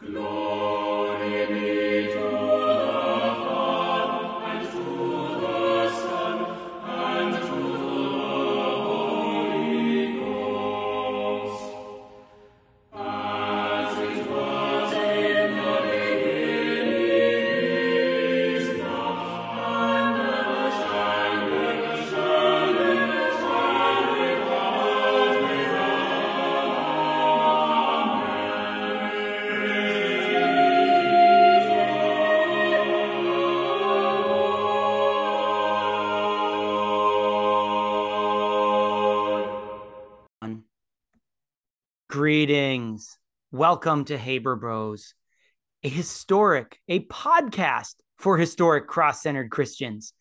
Glory. Greetings. Welcome to Haber Bros, a historic, a podcast for historic cross centered Christians.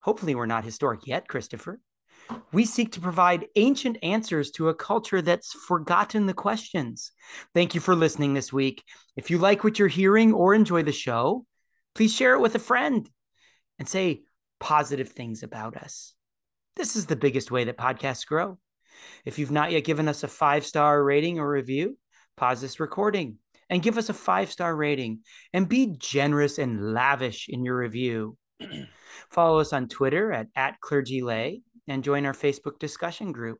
Hopefully, we're not historic yet, Christopher. We seek to provide ancient answers to a culture that's forgotten the questions. Thank you for listening this week. If you like what you're hearing or enjoy the show, please share it with a friend and say positive things about us. This is the biggest way that podcasts grow. If you've not yet given us a five star rating or review, pause this recording and give us a five star rating and be generous and lavish in your review. Follow us on Twitter at, at clergylay and join our Facebook discussion group.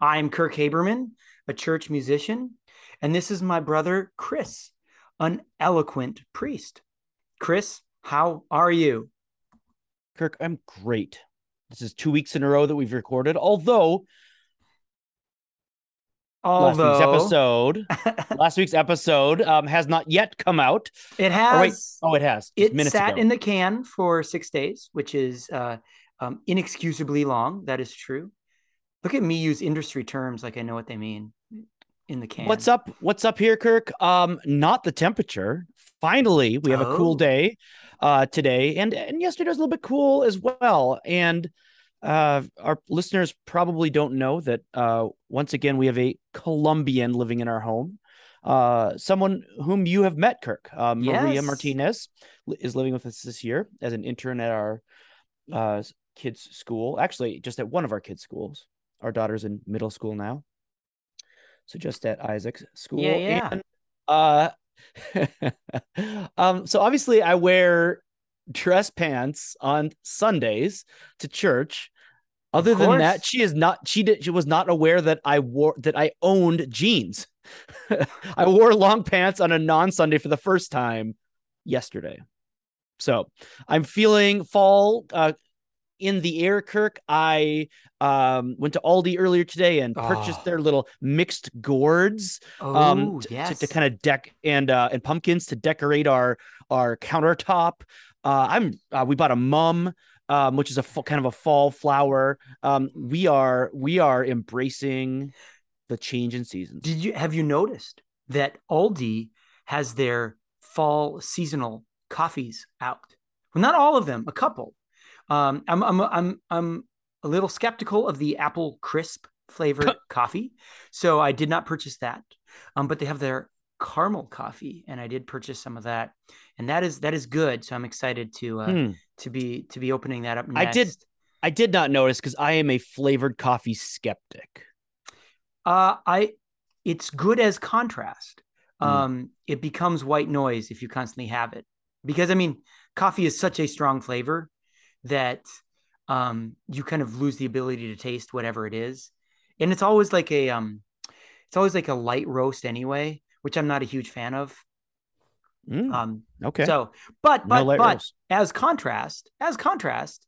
I'm Kirk Haberman, a church musician, and this is my brother, Chris, an Anglican priest. Chris, how are you? Kirk, I'm great. This is two weeks in a row that we've recorded, although Although, last week's episode, last week's episode um, has not yet come out. It has. wait, oh, it has. It sat ago. in the can for six days, which is uh, um, inexcusably long. That is true. Look at me use industry terms like I know what they mean in the can. What's up? What's up here, Kirk? Um, not the temperature. Finally, we have a cool Oh. day uh today, and and yesterday was a little bit cool as well. And uh, our listeners probably don't know that uh, once again we have a Colombian living in our home. Uh, someone whom you have met, Kirk. Uh, Maria Yes. Martinez is living with us this year as an intern at our uh kids' school. Actually, just at one of our kids' schools. Our daughter's in middle school now. So just at Isaac's school. Yeah, yeah. And, uh um, so obviously I wear dress pants on Sundays to church. Other than that, she is not she did she was not aware that I wore that I owned jeans. I wore long pants on a non-Sunday for the first time yesterday. So I'm feeling fall uh, in the air, Kirk. I um, went to Aldi earlier today and purchased Oh. their little mixed gourds Oh, um, to, yes. to, kind of deck and uh, and pumpkins to decorate our our countertop. Uh, I'm uh, we bought a mum, um, which is a kind of a fall flower. Um, we are we are embracing the change in seasons. Did you have you noticed that Aldi has their fall seasonal coffees out? Well, not all of them, a couple. Um, I'm I'm I'm I'm a little skeptical of the apple crisp flavored coffee, so I did not purchase that. Um, but they have their caramel coffee, and I did purchase some of that, and that is that is good. So I'm excited to uh, Hmm. to be to be opening that up. I did- I did not notice because I am a flavored coffee skeptic. Uh, I it's good as contrast. Mm. Um, it becomes white noise if you constantly have it because I mean, coffee is such a strong flavor that um you kind of lose the ability to taste whatever it is, and it's always like a um, it's always like a light roast anyway, which I'm not a huge fan of. Mm, Um, okay. so but but light but as contrast, as contrast,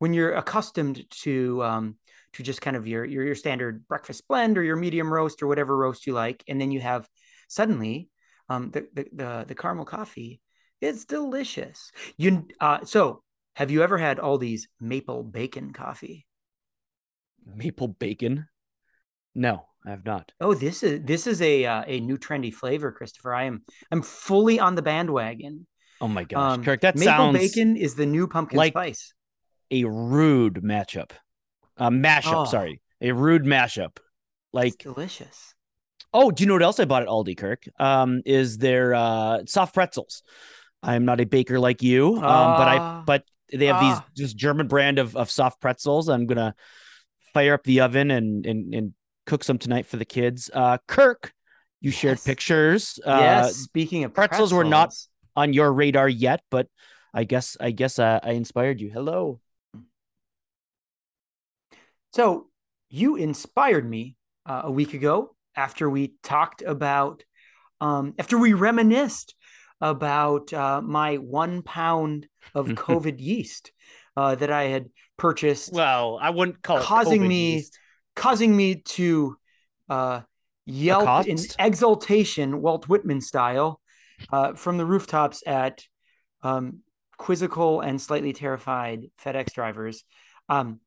when you're accustomed to um to just kind of your your your standard breakfast blend or your medium roast or whatever roast you like, and then you have suddenly um the the the, the caramel coffee, it's delicious. You uh so have you ever had Aldi's maple bacon coffee? Maple bacon? No, I have not. Oh, this is this is a uh, a new trendy flavor, Christopher. I am I'm fully on the bandwagon. Oh my gosh, Um, Kirk, that maple sounds bacon is the new pumpkin like- spice. a rude matchup. A mashup, Oh. sorry. A rude mashup. Like, It's delicious. oh, do you know what else I bought at Aldi, Kirk? Um, is their uh soft pretzels. I'm not a baker like you, um, but I Ah. but they have Ah. these just German brand of of soft pretzels. I'm gonna fire up the oven and and and cook some tonight for the kids. Uh Kirk, You shared Yes. pictures. Uh, yes. Speaking of pretzels were not- on your radar yet, but I guess I guess uh, I inspired you. Hello. So you inspired me uh, a week ago after we talked about, um, after we reminisced about uh, my one pound of COVID yeast uh, that I had purchased, Well, I wouldn't call Causing COVID me- yeast. Causing me to uh, yelp in exultation, Walt Whitman style, uh, from the rooftops at um, quizzical and slightly terrified FedEx drivers. Um,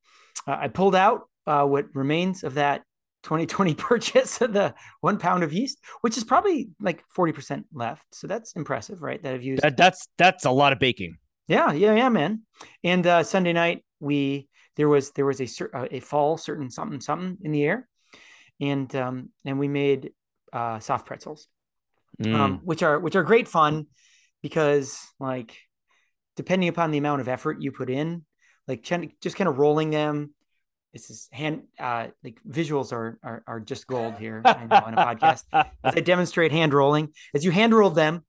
I pulled out uh, what remains of that 2020 purchase of the one pound of yeast, which is probably like 40% left. So that's impressive, right? That I've used. That, that's that's a lot of baking. Yeah, yeah, yeah, man. And uh, Sunday night, we there was there was a uh, a fall certain something something in the air, and um, and we made uh, soft pretzels, Mm. um, which are which are great fun because like depending upon the amount of effort you put in, like just kind of rolling them. This is hand uh, like visuals are, are are just gold here. I know on a podcast as I demonstrate hand rolling. As you hand roll them,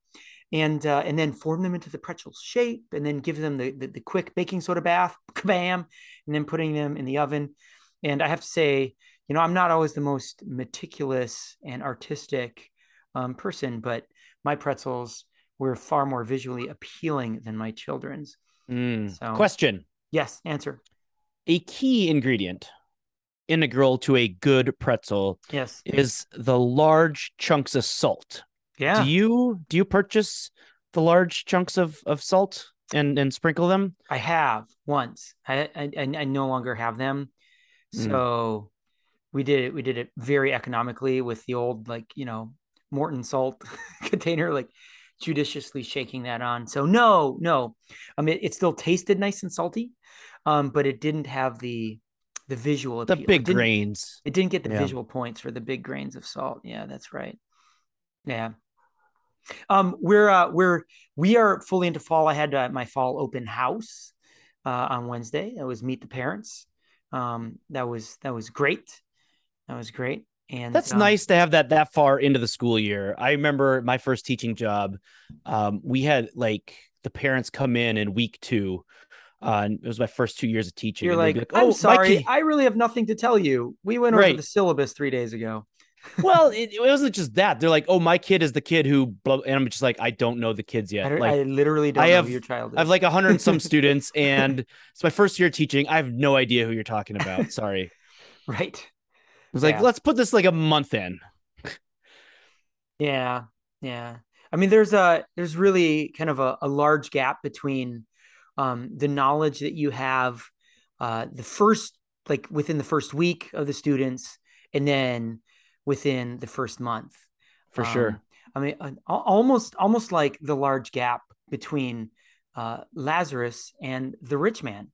and uh, and then form them into the pretzel shape, and then give them the, the the quick baking soda bath, kabam, and then putting them in the oven. And I have to say, you know, I'm not always the most meticulous and artistic um, person, but my pretzels were far more visually appealing than my children's. Mm. So- Question: Yes, answer. A key ingredient integral to a good pretzel Yes. is the large chunks of salt. Yeah. Do you do you purchase the large chunks of of salt and and sprinkle them? I have once. I I, I no longer have them. Mm. So we did it. We did it very economically with the old like you know Morton salt container, like judiciously shaking that on. So no, no. I mean, it still tasted nice and salty, um, but it didn't have the the visual The appeal. It big didn't- grains. It didn't get the Yeah. visual points for the big grains of salt. Yeah, that's right. Yeah. Um, we're uh, we're we are fully into fall. I had uh, my fall open house uh, on Wednesday. That was meet the parents. Um, that was that was great. That was great. And That's um, nice to have that that far into the school year. I remember my first teaching job. Um, we had like the parents come in in week two. Uh, and it was my first two years of teaching. You're like, I'm "Oh, my sorry, I really have nothing to tell you. We went over Right. the syllabus three days ago. Well, it, it wasn't just that. They're like, "Oh, my kid is the kid who," blah, and I'm just like, "I don't know the kids yet." don't- Like, I literally don't I know have- your child is. I have like a hundred and some students, and it's my first year teaching. I have no idea who you're talking about. Sorry. Right. was like, Yeah. let's put this like a month in. Yeah, yeah. I mean, there's a there's really kind of a, a large gap between um, the knowledge that you have uh, the first like within the first week of the students, and then within the first month. For Um, sure. I mean, uh, almost almost like the large gap between uh, Lazarus and the rich man.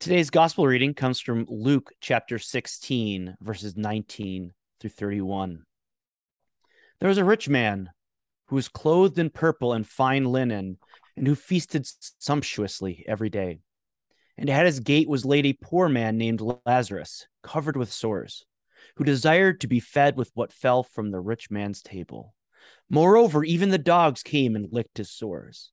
Today's gospel reading comes from Luke chapter 16, verses 19 through 31. There was a rich man who was clothed in purple and fine linen, and who feasted sumptuously every day. And at his gate was laid a poor man named Lazarus, covered with sores, who desired to be fed with what fell from the rich man's table. Moreover, even the dogs came and licked his sores.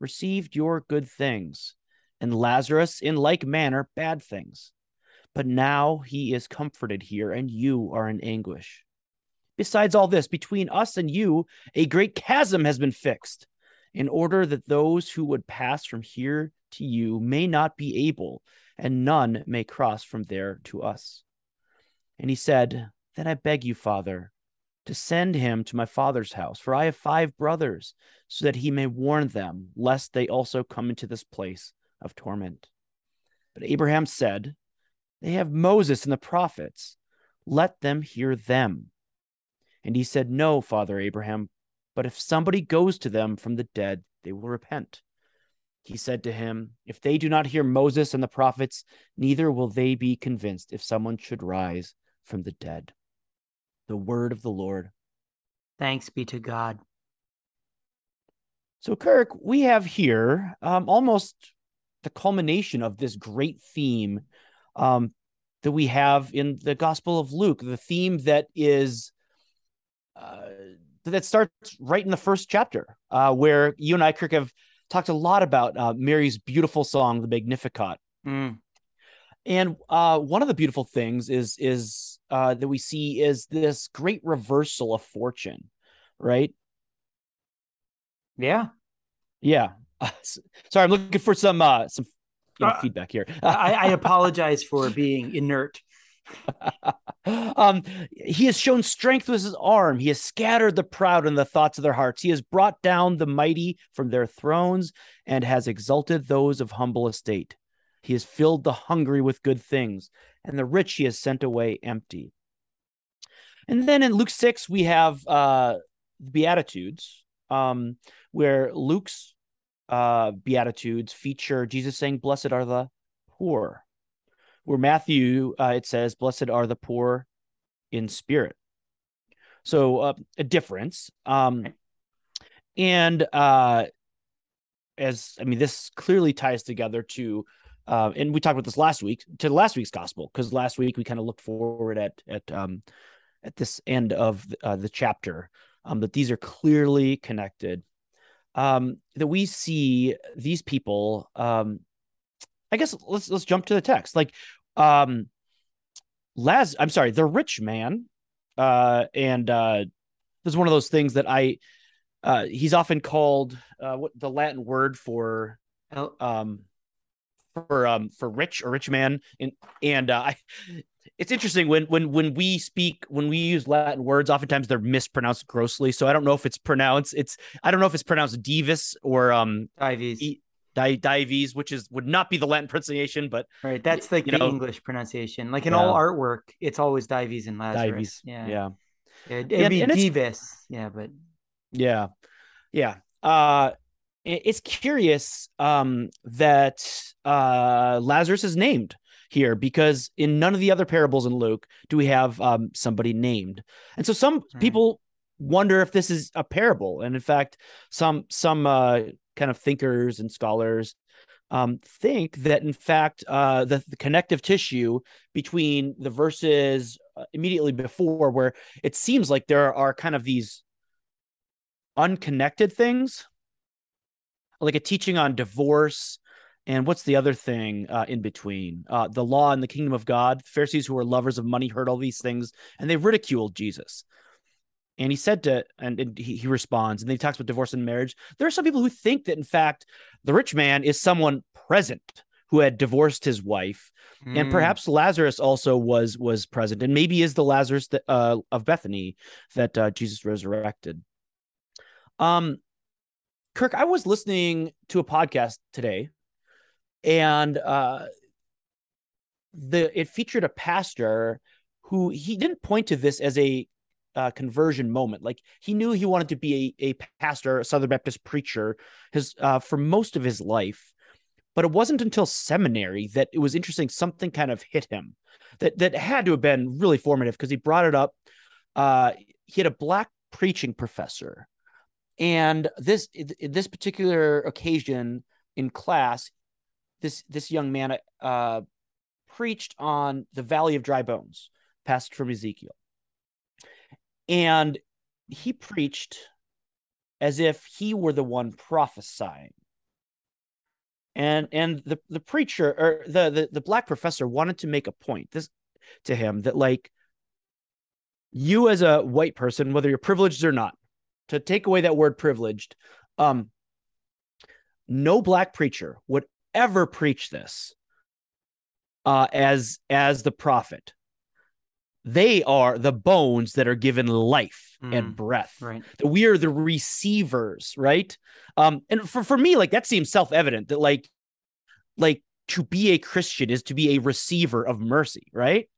received your good things, and Lazarus in like manner bad things. But now he is comforted here, and you are in anguish. Besides all this, between us and you, a great chasm has been fixed, in order that those who would pass from here to you may not be able, and none may cross from there to us. And he said, Then I beg you, Father, to send him to my father's house, for I have five brothers, so that he may warn them, lest they also come into this place of torment. But Abraham said, They have Moses and the prophets. Let them hear them. And he said, No, Father Abraham, but if somebody goes to them from the dead, they will repent. He said to him, If they do not hear Moses and the prophets, neither will they be convinced if someone should rise from the dead. The word of the Lord. Thanks be to God. So, Kirk, we have here um, almost the culmination of this great theme um, that we have in the Gospel of Luke, the theme that is uh, that starts right in the first chapter, uh, where you and I, Kirk, have talked a lot about uh, Mary's beautiful song, the Magnificat. Mm. And uh, one of the beautiful things is is uh, that we see is this great reversal of fortune, right? Yeah, yeah. sorry, I'm looking for some uh, some you know, uh, feedback here. I, I apologize for being inert. um, he has shown strength with his arm. He has scattered the proud in the thoughts of their hearts. He has brought down the mighty from their thrones and has exalted those of humble estate. He has filled the hungry with good things, and the rich he has sent away empty. And then in Luke 6, we have uh, the Beatitudes, um, where Luke's uh, Beatitudes feature Jesus saying, Blessed are the poor where Matthew uh, it says, "Blessed are the poor in spirit." So uh, a difference, um, and uh, as I mean, this clearly ties together to, uh, and we talked about this last week to last week's gospel because last week we kind of looked forward at at um, at this end of uh, the chapter, um, that these are clearly connected. Um, that we see these people um, I guess let's let's jump to the text. Like um Laz I'm sorry, the rich man uh and uh this is one of those things that I uh he's often called uh what the Latin word for um for um for rich or rich man and and uh, I it's interesting when when when we speak when we use Latin words, oftentimes they're mispronounced grossly. So I don't know if it's pronounced it's I don't know if it's pronounced divis or um dives. E- Di- Dives, which is would not be the Latin pronunciation, but right, that's like the know, English pronunciation. Like in yeah. all artwork, it's always Dives and Lazarus. Dives. Yeah, yeah. It'd, it'd and, be and Divis. Yeah, but yeah, yeah. Uh, it's curious um, that uh, Lazarus is named here because in none of the other parables in Luke do we have um, somebody named, and so some right. people wonder if this is a parable, and in fact, some some uh, kind of thinkers and scholars um, think that in fact uh, the, the, connective tissue between the verses uh, immediately before where it seems like there are kind of these unconnected things like a teaching on divorce and what's the other thing uh, in between uh, the law and the kingdom of god pharisees who were lovers of money heard all these things and they ridiculed jesus and he said to, and, and he, he responds, and then he talks about divorce and marriage. There are some people who think that, in fact, the rich man is someone present who had divorced his wife, mm. and hmm. perhaps Lazarus also was was present, and maybe is the Lazarus that, uh, of Bethany that uh, Jesus resurrected. Um, Kirk, I was listening to a podcast today, and uh, the it featured a pastor who he didn't point to this as a uh, conversion moment. Like he knew he wanted to be a, a pastor, a Southern Baptist preacher, his uh, for most of his life. But it wasn't until seminary that it was interesting. Something kind of hit him that that had to have been really formative because he brought it up. Uh, he had a black preaching professor, and this this particular occasion in class, this this young man uh, preached on the Valley of Dry Bones, passage from Ezekiel. And he preached as if he were the one prophesying. And and the the preacher or the, the the black professor wanted to make a point this to him that like you as a white person, whether you're privileged or not, to take away that word privileged, um, no black preacher would ever preach this uh, as as the prophet. They are the bones that are given life mm, and breath. Right. We are the receivers, right? Um, and for, for me, like that seems self-evident that like like to be a Christian is to be a receiver of mercy, right?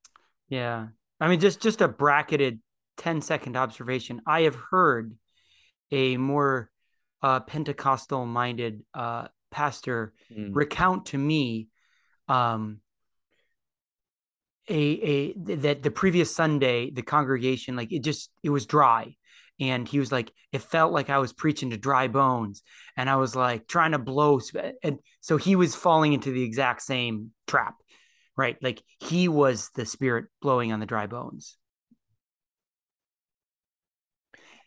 Yeah. I mean, just just a bracketed 10 second observation. I have heard a more uh, Pentecostal minded uh, pastor mm. recount to me um, a a that the previous Sunday the congregation like it just it was dry and he was like it felt like I was preaching to dry bones and I was like trying to blow and so he was falling into the exact same trap right? Like he was the spirit blowing on the dry bones.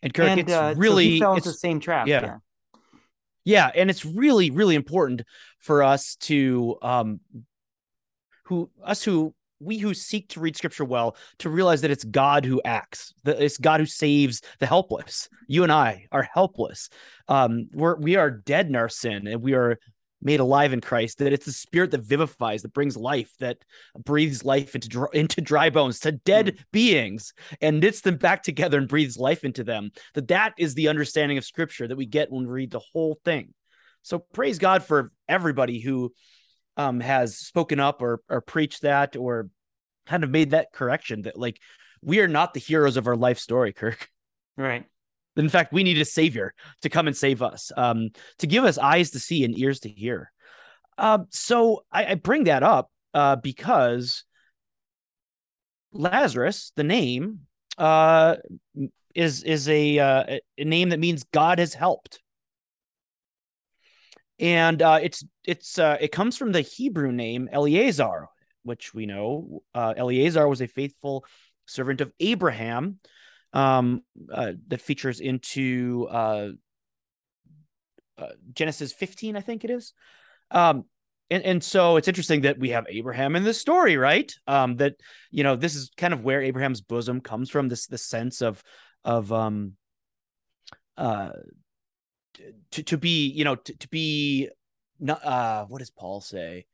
And Kirk, and, it's uh, really so it's the same trap. Yeah. yeah. Yeah, and it's really, really important for us to um who us who we who seek to read scripture well to realize that it's God who acts, that it's God who saves the helpless. You and I are helpless. Um, we're we are dead in our sin, and we are made alive in Christ, that it's the spirit that vivifies, that brings life, that breathes life into dry, into dry bones, to dead mm. beings, and knits them back together and breathes life into them. That that is the understanding of Scripture that we get when we read the whole thing. So praise God for everybody who um, has spoken up or or preached that or kind of made that correction that like we are not the heroes of our life story, Kirk. Right. In fact, we need a savior to come and save us, um, to give us eyes to see and ears to hear. Uh, so I, I, bring that up uh, because Lazarus, the name, uh, is is a, uh, a name that means God has helped, and uh, it's it's it comes from the Hebrew name Eleazar, which we know Eleazar was a faithful servant of Abraham um, uh, that features into uh, uh, Genesis 15, I think it is. Um, and, and so it's interesting that we have Abraham in this story, right? Um, that you know this is kind of where Abraham's bosom comes from. This the sense of of um, uh, to to be you know to, to be not uh, what does Paul say?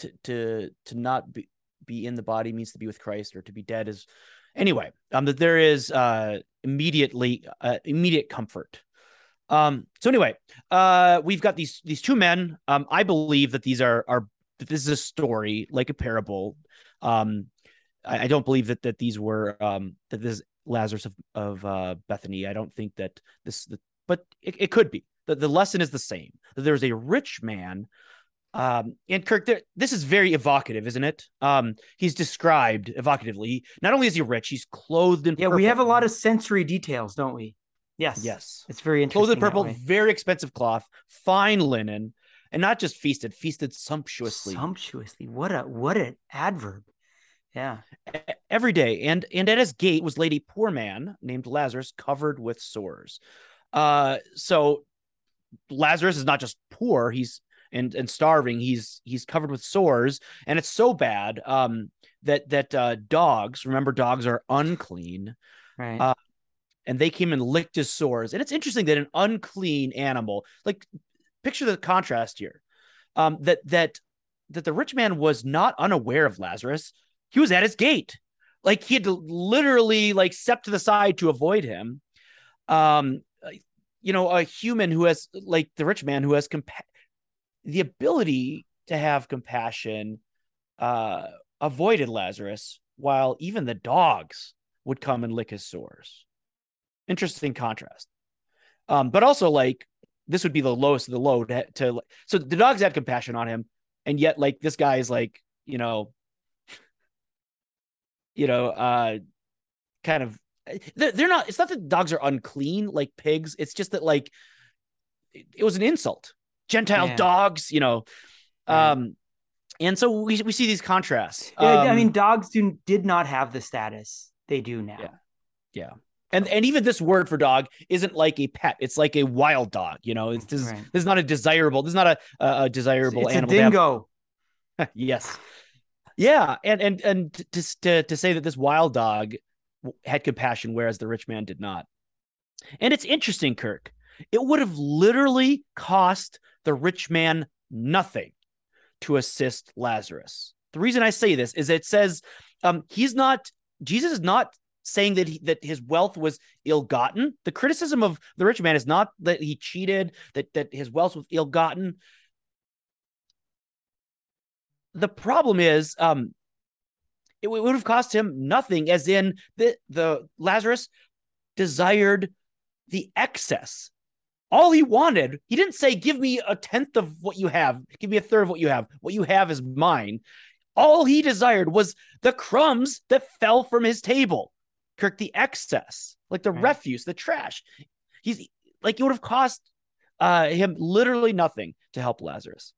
To to to not be be in the body means to be with Christ, or to be dead is anyway, um, that there is uh, immediately uh, immediate comfort. Um, so anyway, uh, we've got these these two men. Um, I believe that these are are that this is a story like a parable. Um, I, I don't believe that that these were um that this Lazarus of of uh, Bethany. I don't think that this, the, but it, it could be. The, the lesson is the same. That there's a rich man um, and Kirk, there, this is very evocative, isn't it? Um, he's described evocatively. Not only is he rich, he's clothed in. Yeah, purple. we have a lot of sensory details, don't we? Yes. Yes. It's very interesting. Clothed in purple, very expensive cloth, fine linen, and not just feasted, feasted sumptuously. Sumptuously. What a what an adverb. Yeah. Every day, and and at his gate was laid a poor man named Lazarus, covered with sores. Uh, so Lazarus is not just poor; he's and and starving. He's he's covered with sores, and it's so bad um, that that uh, dogs. Remember, dogs are unclean, right? Uh, and they came and licked his sores. And it's interesting that an unclean animal, like picture the contrast here, um, that that that the rich man was not unaware of Lazarus. He was at his gate, like he had to literally like step to the side to avoid him. Um, you know, a human who has like the rich man who has compa- the ability to have compassion uh, avoided Lazarus, while even the dogs would come and lick his sores. Interesting contrast. Um, but also, like, this would be the lowest of the low to, to so the dogs had compassion on him, and yet, like, this guy is like, you know, you know, uh, kind of they're not it's not that dogs are unclean like pigs it's just that like it was an insult Gentile yeah. dogs, you know. Um, and so we, we see these contrasts. Yeah, um, I mean, dogs do, did not have the status they do now. Yeah. Yeah. And and even this word for dog isn't like a pet; it's like a wild dog. You know, it's this, right. this is not a desirable. This is not a a, a desirable it's animal. A dingo. yes. Yeah, and and and to, to to say that this wild dog had compassion, whereas the rich man did not. And it's interesting, Kirk. It would have literally cost the rich man nothing to assist Lazarus. The reason I say this is it says um, he's not, Jesus is not saying that he, that his wealth was ill-gotten. The criticism of the rich man is not that he cheated, that that his wealth was ill-gotten. The problem is um, it, it would have cost him nothing, as in the the Lazarus desired the excess. All he wanted, he didn't say, Give me a tenth of what you have, give me a third of what you have. What you have is mine. All he desired was the crumbs that fell from his table. Kirk, the excess, like the right. refuse, the trash. He's like, it would have cost uh, him literally nothing to help Lazarus.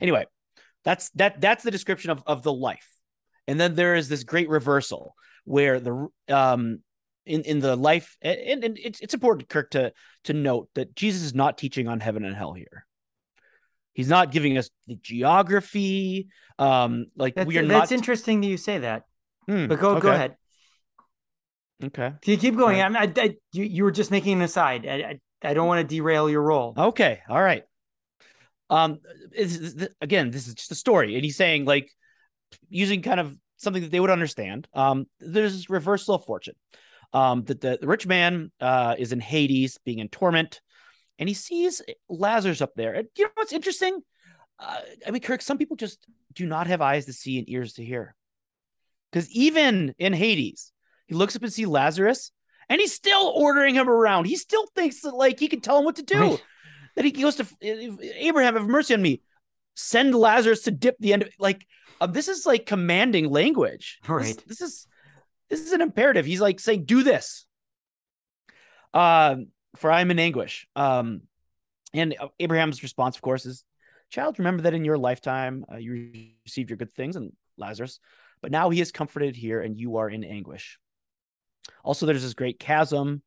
Anyway, that's that that's the description of, of the life. And then there is this great reversal where the um in in the life and, and it's it's important kirk to to note that jesus is not teaching on heaven and hell here. He's not giving us the geography um like that's, we are that's not interesting that you say that. Hmm, but go okay. go ahead. Okay. You keep going right. I, I, you, you were just making an aside. I, I, I don't want to derail your role. Okay all right. Um is, again this is just a story and he's saying like using kind of something that they would understand. Um there's this reversal of fortune um, that the, the, rich man uh, is in Hades, being in torment, and he sees Lazarus up there. And you know what's interesting? Uh, I mean, Kirk, some people just do not have eyes to see and ears to hear. Because even in Hades, he looks up and sees Lazarus, and he's still ordering him around. He still thinks that like he can tell him what to do. Right. That he goes to Abraham, have mercy on me. Send Lazarus to dip the end of like. Um, this is like commanding language. Right. This, this is this is an imperative. He's like saying, do this. Uh, for I am in anguish. Um, and Abraham's response, of course, is, Child, remember that in your lifetime uh, you received your good things and Lazarus, but now he is comforted here and you are in anguish. Also, there's this great chasm,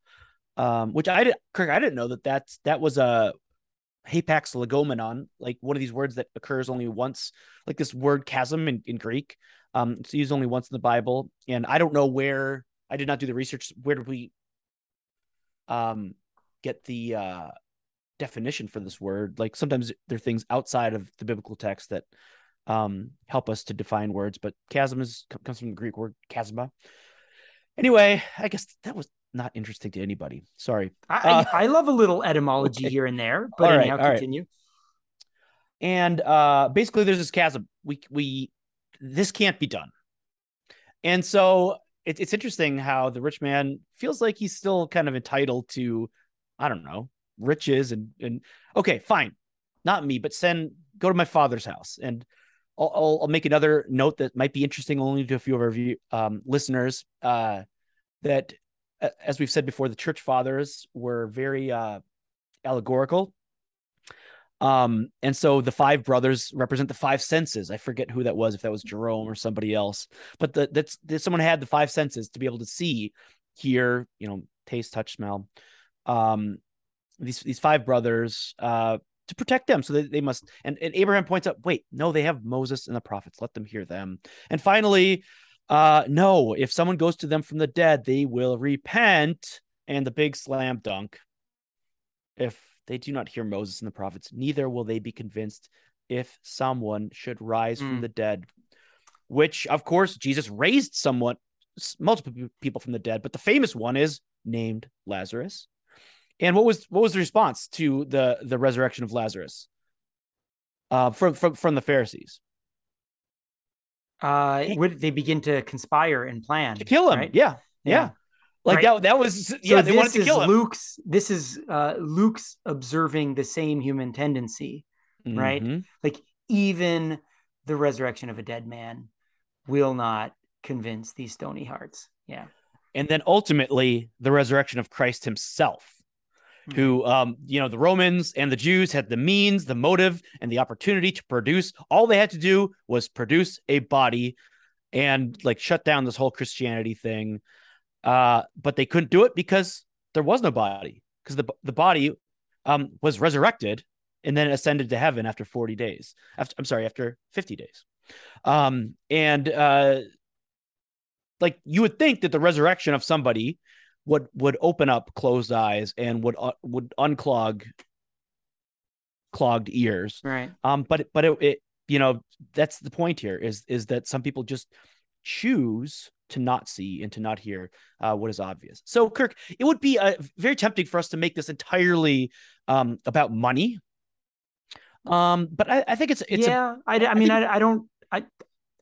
um, which I did, Kirk, I didn't know that that's that was a hapax legomenon, like one of these words that occurs only once, like this word chasm in, in Greek. Um, it's used only once in the Bible, and I don't know where. I did not do the research. Where did we um get the uh definition for this word? Like sometimes there are things outside of the biblical text that um help us to define words, but chasm is comes from the Greek word chasma. Anyway, I guess that was not interesting to anybody. Sorry. I, uh, I love a little etymology okay. here and there, but all anyhow, right, continue. Right. And uh basically there's this chasm. We we this can't be done. And so it, it's interesting how the rich man feels like he's still kind of entitled to, I don't know, riches and and okay, fine, not me, but send go to my father's house and. I'll, I'll, I'll make another note that might be interesting only to a few of our view, um, listeners. Uh, that, as we've said before, the church fathers were very uh, allegorical um, and so the five brothers represent the five senses. I forget who that was, if that was Jerome or somebody else, but the, that's that someone had the five senses to be able to see, hear, you know, taste, touch, smell. Um, these these five brothers, uh, to protect them, so that they must. And, and Abraham points out, wait, no, they have Moses and the prophets. Let them hear them. And finally, uh, no, if someone goes to them from the dead, they will repent. And the big slam dunk. If they do not hear Moses and the prophets, neither will they be convinced if someone should rise mm. from the dead. Which, of course, Jesus raised someone, multiple people from the dead, but the famous one is named Lazarus. And what was what was the response to the the resurrection of Lazarus? Uh, from from from the Pharisees. Uh, would they begin to conspire and plan to kill him? Right? Yeah, yeah, yeah. Like right? that that was yeah, so they wanted to kill him. Luke's this is uh Luke's observing the same human tendency, mm-hmm. right? Like even the resurrection of a dead man will not convince these stony hearts. Yeah. And then ultimately the resurrection of Christ himself. Mm-hmm. Who, um, you know, the Romans and the Jews had the means, the motive, and the opportunity to produce. All they had to do was produce a body and like shut down this whole Christianity thing. Uh, but they couldn't do it because there was no body because the the body um, was resurrected and then ascended to heaven after 40 days. After I'm sorry, after 50 days. Um, and uh, like you would think that the resurrection of somebody would would open up closed eyes and would uh, would unclog clogged ears. Right. Um, but but it, it you know that's the point here is is that some people just choose to not see and to not hear uh, what is obvious. So, Kirk, it would be uh, very tempting for us to make this entirely um, about money. Um, but I, I think it's it's yeah. A, I, I mean, I, I don't. I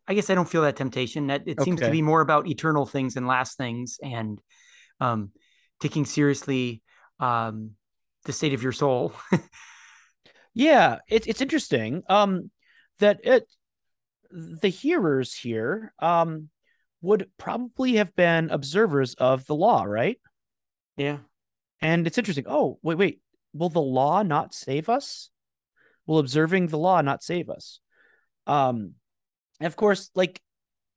I guess I don't feel that temptation. That it seems okay. to be more about eternal things and last things, and um, taking seriously um, the state of your soul. yeah, it's it's interesting. Um, that it the hearers here um would probably have been observers of the law, right? Yeah. And it's interesting. Oh, wait, wait. Will the law not save us? Will observing the law not save us? Um, and of course, like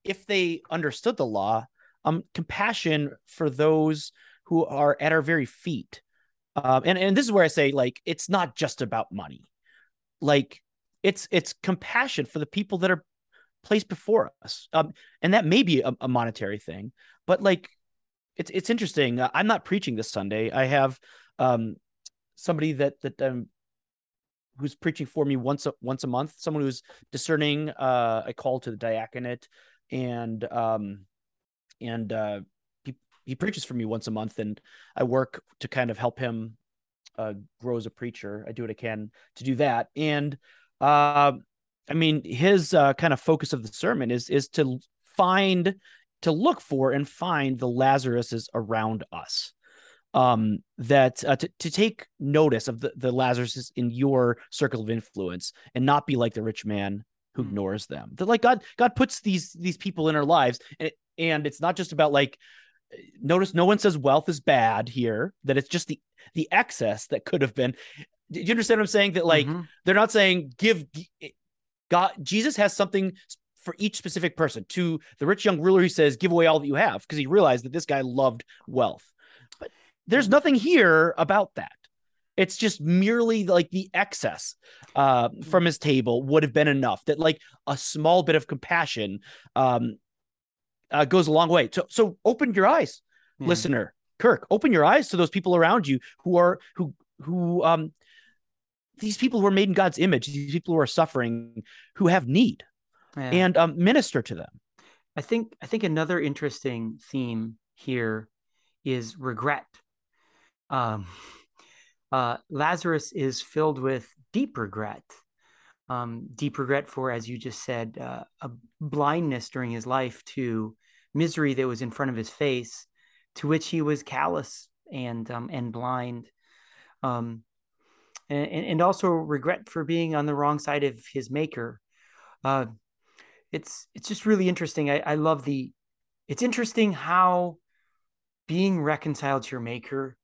if they understood the law, um, compassion for those who are at our very feet. Um, and, and this is where I say, like, it's not just about money. Like, it's it's compassion for the people that are placed before us. Um, and that may be a, a monetary thing, but like it's it's interesting. Uh, I'm not preaching this Sunday. I have um somebody that that um who's preaching for me once a once a month, someone who's discerning uh a call to the diaconate and um and uh he, he preaches for me once a month and I work to kind of help him uh grow as a preacher. I do what I can to do that. And uh I mean, his uh, kind of focus of the sermon is is to find, to look for and find the Lazaruses around us. Um, that uh, to to take notice of the the Lazaruses in your circle of influence and not be like the rich man who mm. ignores them. That like God God puts these these people in our lives, and and it's not just about like notice no one says wealth is bad here that it's just the the excess that could have been do you understand what i'm saying that like mm-hmm. they're not saying give God, Jesus has something for each specific person. To the rich young ruler, he says, "Give away all that you have," because he realized that this guy loved wealth. But there's nothing here about that. It's just merely like the excess uh, from his table would have been enough. That like a small bit of compassion um, uh, goes a long way. So, so open your eyes, yeah. listener, Kirk. Open your eyes to those people around you who are who who um these people who are made in God's image, these people who are suffering, who have need, yeah. and um, minister to them. I think I think another interesting theme here is regret. Um, uh, Lazarus is filled with deep regret, um, deep regret for, as you just said, uh, a blindness during his life to misery that was in front of his face, to which he was callous and um, and blind. Um, and, and also regret for being on the wrong side of his maker. Uh, it's it's just really interesting. I, I love the. It's interesting how being reconciled to your maker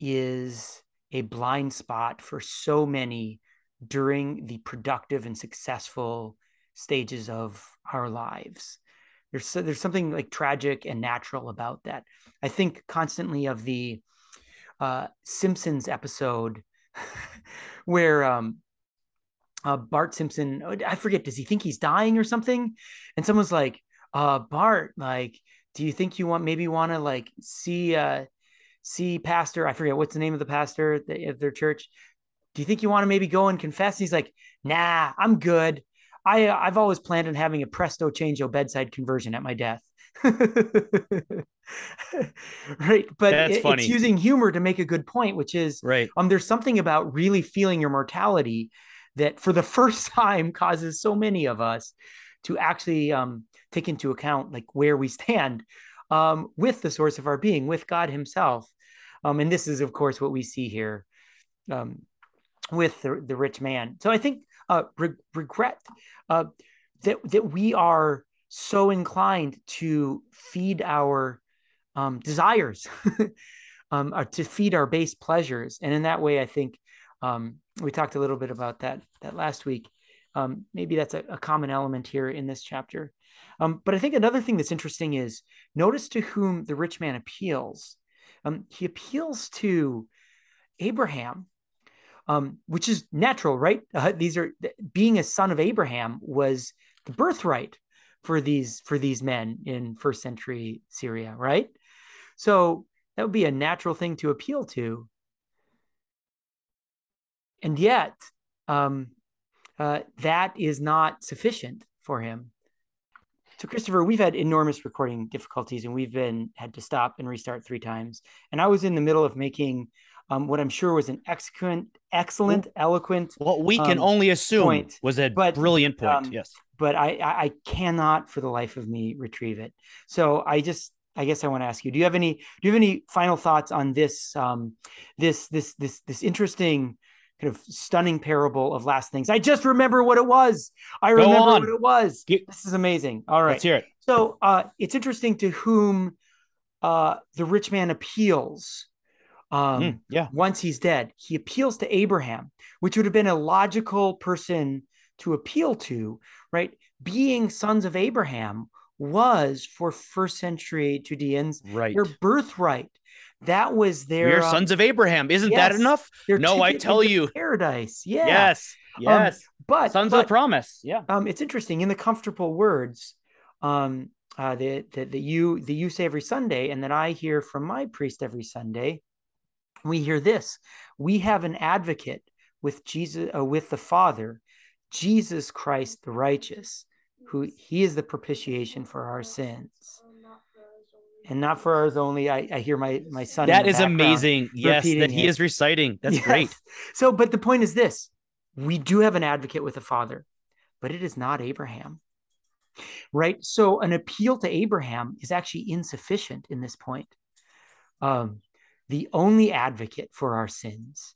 is a blind spot for so many during the productive and successful stages of our lives. There's there's something like tragic and natural about that. I think constantly of the uh, Simpsons episode where um, uh, Bart Simpson, I forget, does he think he's dying or something? And someone's like, uh, Bart, like, do you think you want maybe want to like see uh see pastor? I forget what's the name of the pastor of their church. Do you think you want to maybe go and confess? And he's like, Nah, I'm good. I I've always planned on having a presto changeo bedside conversion at my death. right but it, it's using humor to make a good point which is right. um there's something about really feeling your mortality that for the first time causes so many of us to actually um take into account like where we stand um with the source of our being with god himself. Um and this is of course what we see here um with the, the rich man. So i think uh re- regret uh that that we are so inclined to feed our um, desires, um, or to feed our base pleasures, and in that way, I think um, we talked a little bit about that that last week. Um, maybe that's a, a, common element here in this chapter. Um, but I think another thing that's interesting is notice to whom the rich man appeals. Um, he appeals to Abraham, which is natural, right? Uh, these are being a son of Abraham was the birthright for these for these men in first century Syria, right? So that would be a natural thing to appeal to. And yet, um, uh, that is not sufficient for him. So, Christopher, we've had enormous recording difficulties, and we've been had to stop and restart three times. And I was in the middle of making um, what I'm sure was an excellent, excellent, eloquent. What we can um, only assume point. was a but, brilliant point. Um, yes, but I, I cannot for the life of me retrieve it. So I just I guess I want to ask you: Do you have any? Do you have any final thoughts on this? Um, this this this this interesting kind of stunning parable of last things. I just remember what it was. I remember what it was. Get, this is amazing. All right. Let's hear it. So uh, it's interesting to whom uh, the rich man appeals. Um, mm, yeah. Once he's dead, he appeals to Abraham, which would have been a logical person to appeal to, right? Being sons of Abraham was for first century Judeans right. their birthright. That was their. We are sons of Abraham. Isn't yes, that enough? No, I tell you. Paradise. Yeah. Yes. Um, yes. Um, but sons but, of promise. Yeah. Um, it's interesting in the comfortable words, um, uh, that that that you that you say every Sunday, and that I hear from my priest every Sunday. We hear this: We have an advocate with Jesus, uh, with the Father, Jesus Christ the righteous, who He is the propitiation for our sins and not for ours only. I, I hear my my son. That is amazing. Yes, that he it. is reciting. That's yes. great. So, but the point is this: we do have an advocate with the Father, but it is not Abraham. Right. So, an appeal to Abraham is actually insufficient in this point. Um, the only advocate for our sins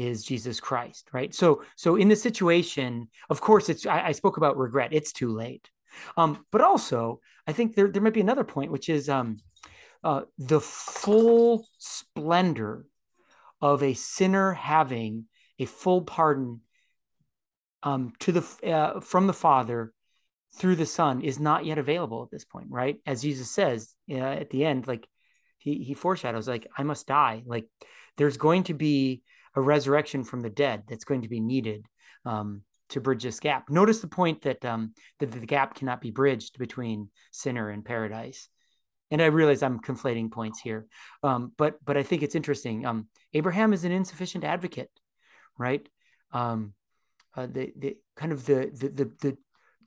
is Jesus Christ. Right. So, so in the situation, of course, it's I, I spoke about regret. It's too late. Um, but also, I think there, there might be another point, which is um, uh, the full splendor of a sinner having a full pardon um, to the uh, from the Father through the Son is not yet available at this point, right? As Jesus says uh, at the end, like he he foreshadows, like I must die. Like there's going to be a resurrection from the dead that's going to be needed um, to bridge this gap. Notice the point that um, that the gap cannot be bridged between sinner and paradise. And I realize I'm conflating points here, um, but but I think it's interesting. Um, Abraham is an insufficient advocate, right? Um, uh, the the kind of the the the the,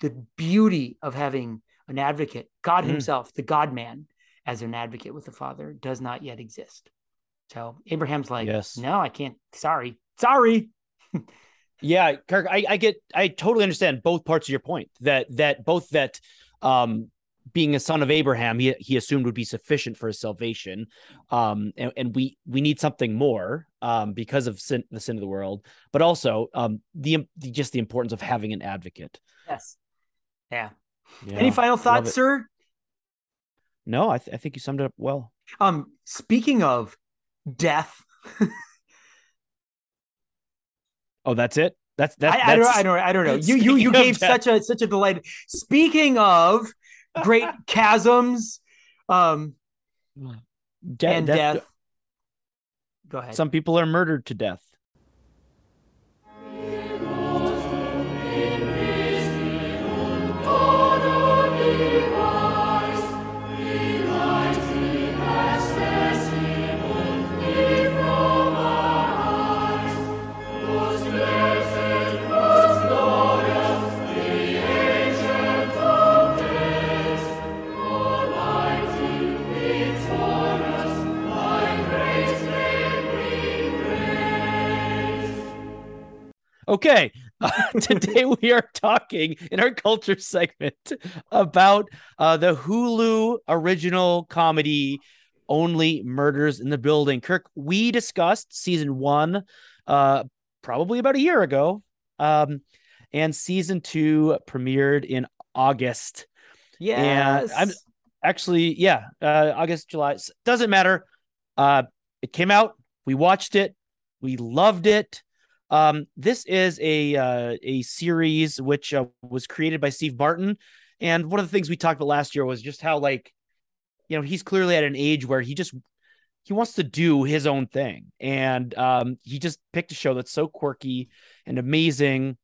the beauty of having an advocate, God mm. Himself, the God Man, as an advocate with the Father, does not yet exist. So Abraham's like, yes. no, I can't. Sorry, sorry. Yeah, Kirk, I, I get, I totally understand both parts of your point. That that both that, um, being a son of Abraham, he he assumed would be sufficient for his salvation, um, and, and we we need something more, um, because of sin, the sin of the world, but also, um, the, the just the importance of having an advocate. Yes. Yeah. yeah Any final thoughts, sir? No, I, th- I think you summed it up well. Um, speaking of death. Oh, that's it. That's that's. I, I, don't. I don't. I don't know. You you you gave such a such a delight. Speaking of great chasms, um, De- and death. death. Go ahead. Some people are murdered to death. Okay, uh, today we are talking in our culture segment about uh, the Hulu original comedy Only Murders in the Building. Kirk, we discussed season one uh, probably about a year ago, um, and season two premiered in August. Yes, and I'm actually yeah, uh, August, July doesn't matter. Uh, it came out. We watched it. We loved it. Um, this is a uh, a series which uh, was created by Steve Martin, and one of the things we talked about last year was just how like, you know, he's clearly at an age where he just he wants to do his own thing, and um, he just picked a show that's so quirky and amazing.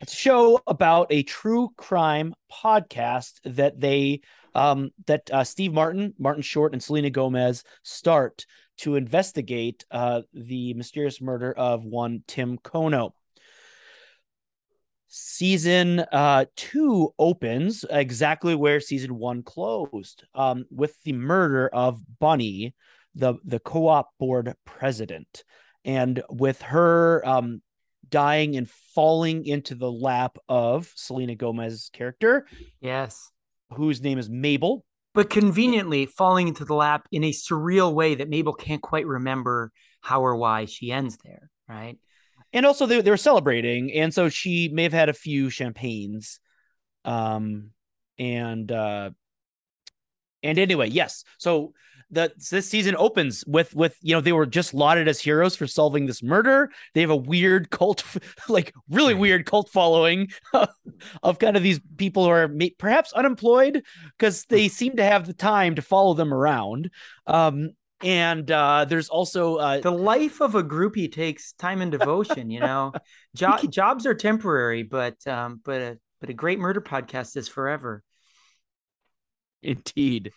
It's a show about a true crime podcast that they um, that uh, Steve Martin, Martin Short, and Selena Gomez start to investigate uh, the mysterious murder of one Tim Kono. Season uh, two opens exactly where season one closed, um, with the murder of Bunny, the the co-op board president, and with her um, dying and falling into the lap of Selena Gomez's character. Yes. Whose name is Mabel. But conveniently falling into the lap in a surreal way that Mabel can't quite remember how or why she ends there, right? And also they, they were celebrating, and so she may have had a few champagnes. Um and uh and anyway, yes. So the this season opens with with you know they were just lauded as heroes for solving this murder. They have a weird cult, like really weird cult following of kind of these people who are perhaps unemployed because they seem to have the time to follow them around. Um, and uh, there's also uh, the life of a groupie takes time and devotion. You know, jo- jobs are temporary, but um, but a but a great murder podcast is forever. Indeed.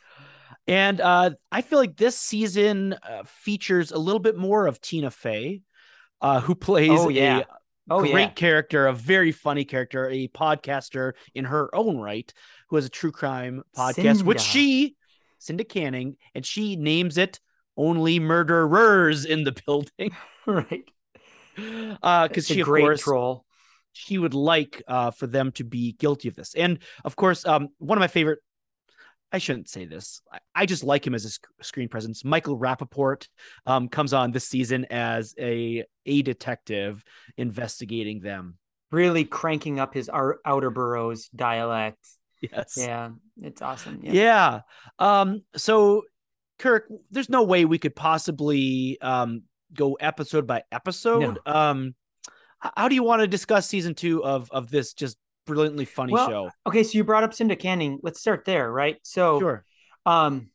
And uh, I feel like this season uh, features a little bit more of Tina Fey, uh, who plays oh, yeah. a oh, great yeah. character, a very funny character, a podcaster in her own right, who has a true crime podcast, Cinda. which she, Cinda Canning, and she names it "Only Murderers in the Building." right. Because uh, she, of course, troll. She would like uh, for them to be guilty of this, and of course, um, one of my favorite I shouldn't say this. I just like him as a sc- screen presence. Michael Rapaport um, comes on this season as a a detective investigating them. Really cranking up his outer boroughs dialect. Yes. Yeah, it's awesome. Yeah. yeah. Um. So, Kirk, there's no way we could possibly um go episode by episode. No. Um. How do you want to discuss season two of of this just brilliantly funny well, show. Okay, so you brought up Cinda Canning. Let's start there, right? So, sure. Um,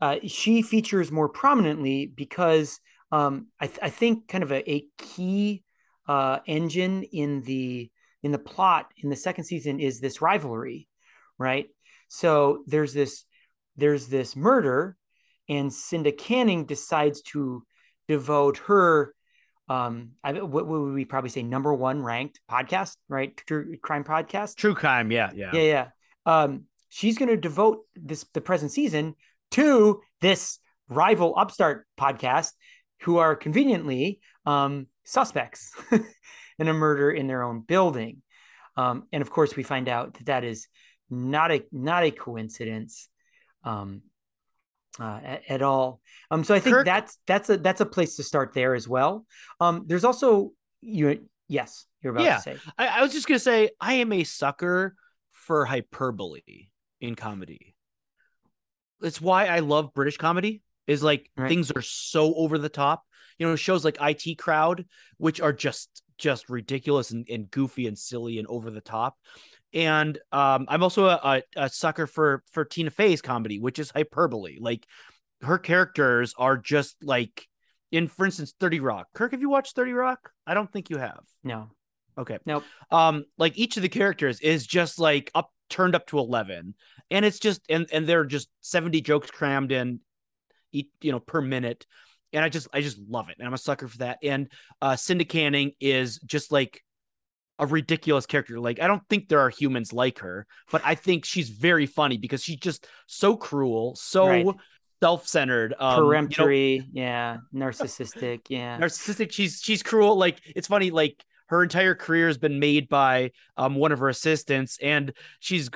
uh, she features more prominently because um, I, th- I think kind of a, a key uh, engine in the in the plot in the second season is this rivalry, right? So there's this there's this murder, and Cinda Canning decides to devote her um I, what would we probably say number one ranked podcast right? True crime podcast? True crime yeah yeah. Yeah yeah. Um she's going to devote this the present season to this rival upstart podcast who are conveniently um suspects in a murder in their own building. Um and of course we find out that that is not a not a coincidence. Um uh, at, at, all. Um, so I think Kirk, that's that's a that's a place to start there as well. Um, there's also you. Yes, you're about yeah, to say. I, I was just gonna say I am a sucker for hyperbole in comedy. It's why I love British comedy. Is like right. things are so over the top. You know, shows like IT Crowd, which are just just ridiculous and, and goofy and silly and over the top and um, I'm also a, a, sucker for for Tina Fey's comedy, which is hyperbole. Like her characters are just like in, for instance, Thirty Rock. Kirk, have you watched Thirty Rock? I don't think you have. No. Okay. Nope. Um, like each of the characters is just like up turned up to eleven, and it's just and and they're just seventy jokes crammed in, each you know per minute, and I just I just love it, and I'm a sucker for that. And uh, Cinda Canning is just like a ridiculous character. Like I don't think there are humans like her, but I think she's very funny because she's just so cruel, so right. self-centered, um, peremptory, you know, yeah, narcissistic, yeah, narcissistic. She's she's cruel. Like it's funny, like her entire career has been made by um one of her assistants, and she's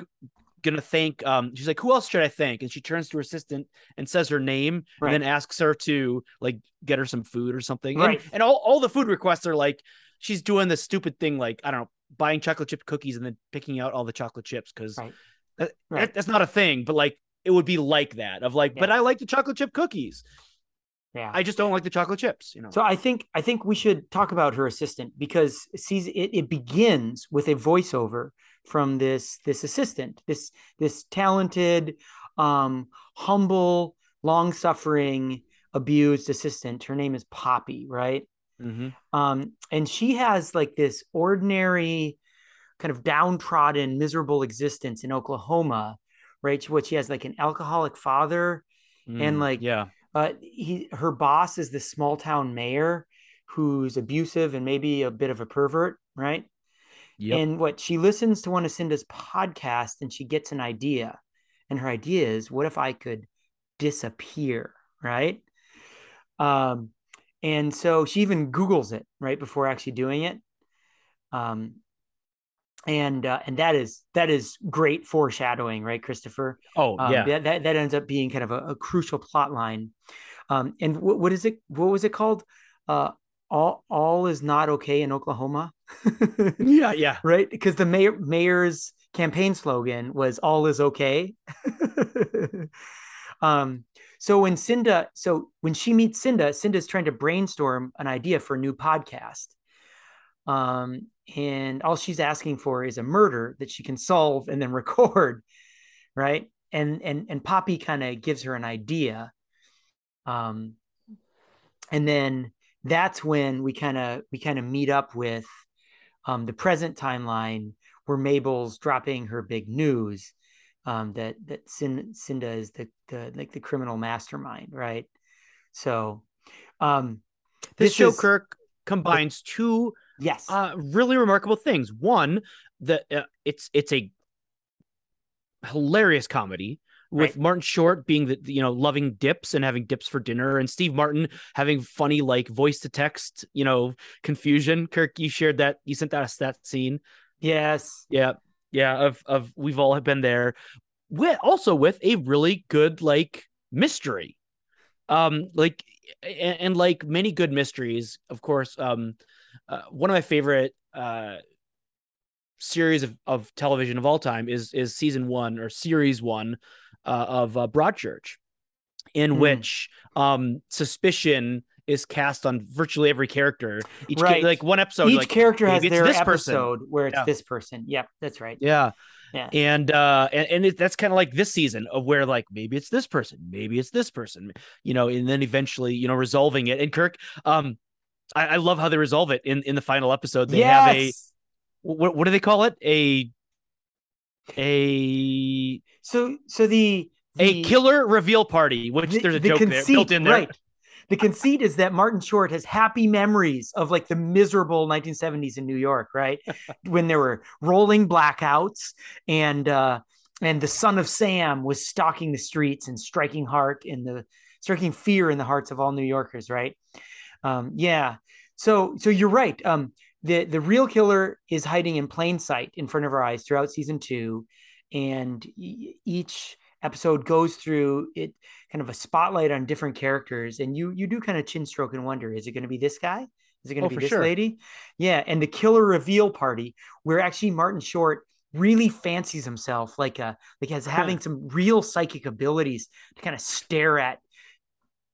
gonna thank um she's like who else should i thank and she turns to her assistant and says her name right. and then asks her to like get her some food or something right. and, and all, all the food requests are like she's doing the stupid thing like I don't know, buying chocolate chip cookies and then picking out all the chocolate chips because right. that, right. that's not a thing, but like it would be like that of like, yeah. but I like the chocolate chip cookies. Yeah. I just don't like the chocolate chips, you know. So I think I think we should talk about her assistant because sees it, it begins with a voiceover from this this assistant, this this talented, um, humble, long-suffering, abused assistant. Her name is Poppy, right? Mm-hmm. Um, and she has like this ordinary, kind of downtrodden, miserable existence in Oklahoma, right? What she has like an alcoholic father, and Mm, like yeah, uh, he her boss is this small town mayor who's abusive and maybe a bit of a pervert, right? yep. And what she listens to one of Cinda's podcasts and she gets an idea. And her idea is, what if I could disappear, right? Um, and so she even Googles it right before actually doing it. Um, and uh, and that is that is great foreshadowing, right, Christopher? oh Um, yeah, that, that that ends up being kind of a, a crucial plot line. Um, and what, what is it? What was it called? Uh, all all is not okay in Oklahoma. yeah, yeah. right? Because the mayor mayor's campaign slogan was "All is okay." um, so when Cinda, so when she meets Cinda, Cinda's trying to brainstorm an idea for a new podcast. Um, and all she's asking for is a murder that she can solve and then record, right? And and and Poppy kind of gives her an idea. Um, and then that's when we kind of we kind of meet up with um, the present timeline where Mabel's dropping her big news um, that that Cinda is the, the like the criminal mastermind, right? So um, This, This show, is- Kirk, combines two yes, uh, really remarkable things. One, the uh, it's it's a hilarious comedy with Right. Martin Short being the you know loving dips and having dips for dinner, and Steve Martin having funny like voice to text you know confusion. Kirk, you shared that you sent us that scene. yes, Yeah, yeah. Of of we've all been there. With also with a really good like mystery, um, like and, and like many good mysteries, of course. Um, uh, one of my favorite uh series of, of television of all time is is season one or series one uh, of uh, Broadchurch, in Hmm. which um suspicion is cast on virtually every character. Each ca- Right. like one episode, each like character has their this person. episode where it's Yeah. this person. Yep, that's right. yeah Yeah. and uh and, and it, that's kind of like this season of where like maybe it's this person maybe it's this person you know and then eventually you know resolving it and kirk um i, I love how they resolve it in in the final episode they have a what, what do they call it a a So so the, a killer reveal party which the- there's a the joke there built in there Right. The conceit is that Martin Short has happy memories of like the miserable 1970s in New York, right? when there were rolling blackouts and uh and the son of Sam was stalking the streets and striking heart in the striking fear in the hearts of all New Yorkers, right? Um, yeah. So so you're right. Um, the the real killer is hiding in plain sight in front of our eyes throughout season two, and each episode goes through it kind of a spotlight on different characters, and you you do kind of chin stroke and wonder, is it going to be this guy? Is it going to Oh, be this sure. lady? Yeah, and the killer reveal party where actually Martin Short really fancies himself like a like as having some real psychic abilities to kind of stare at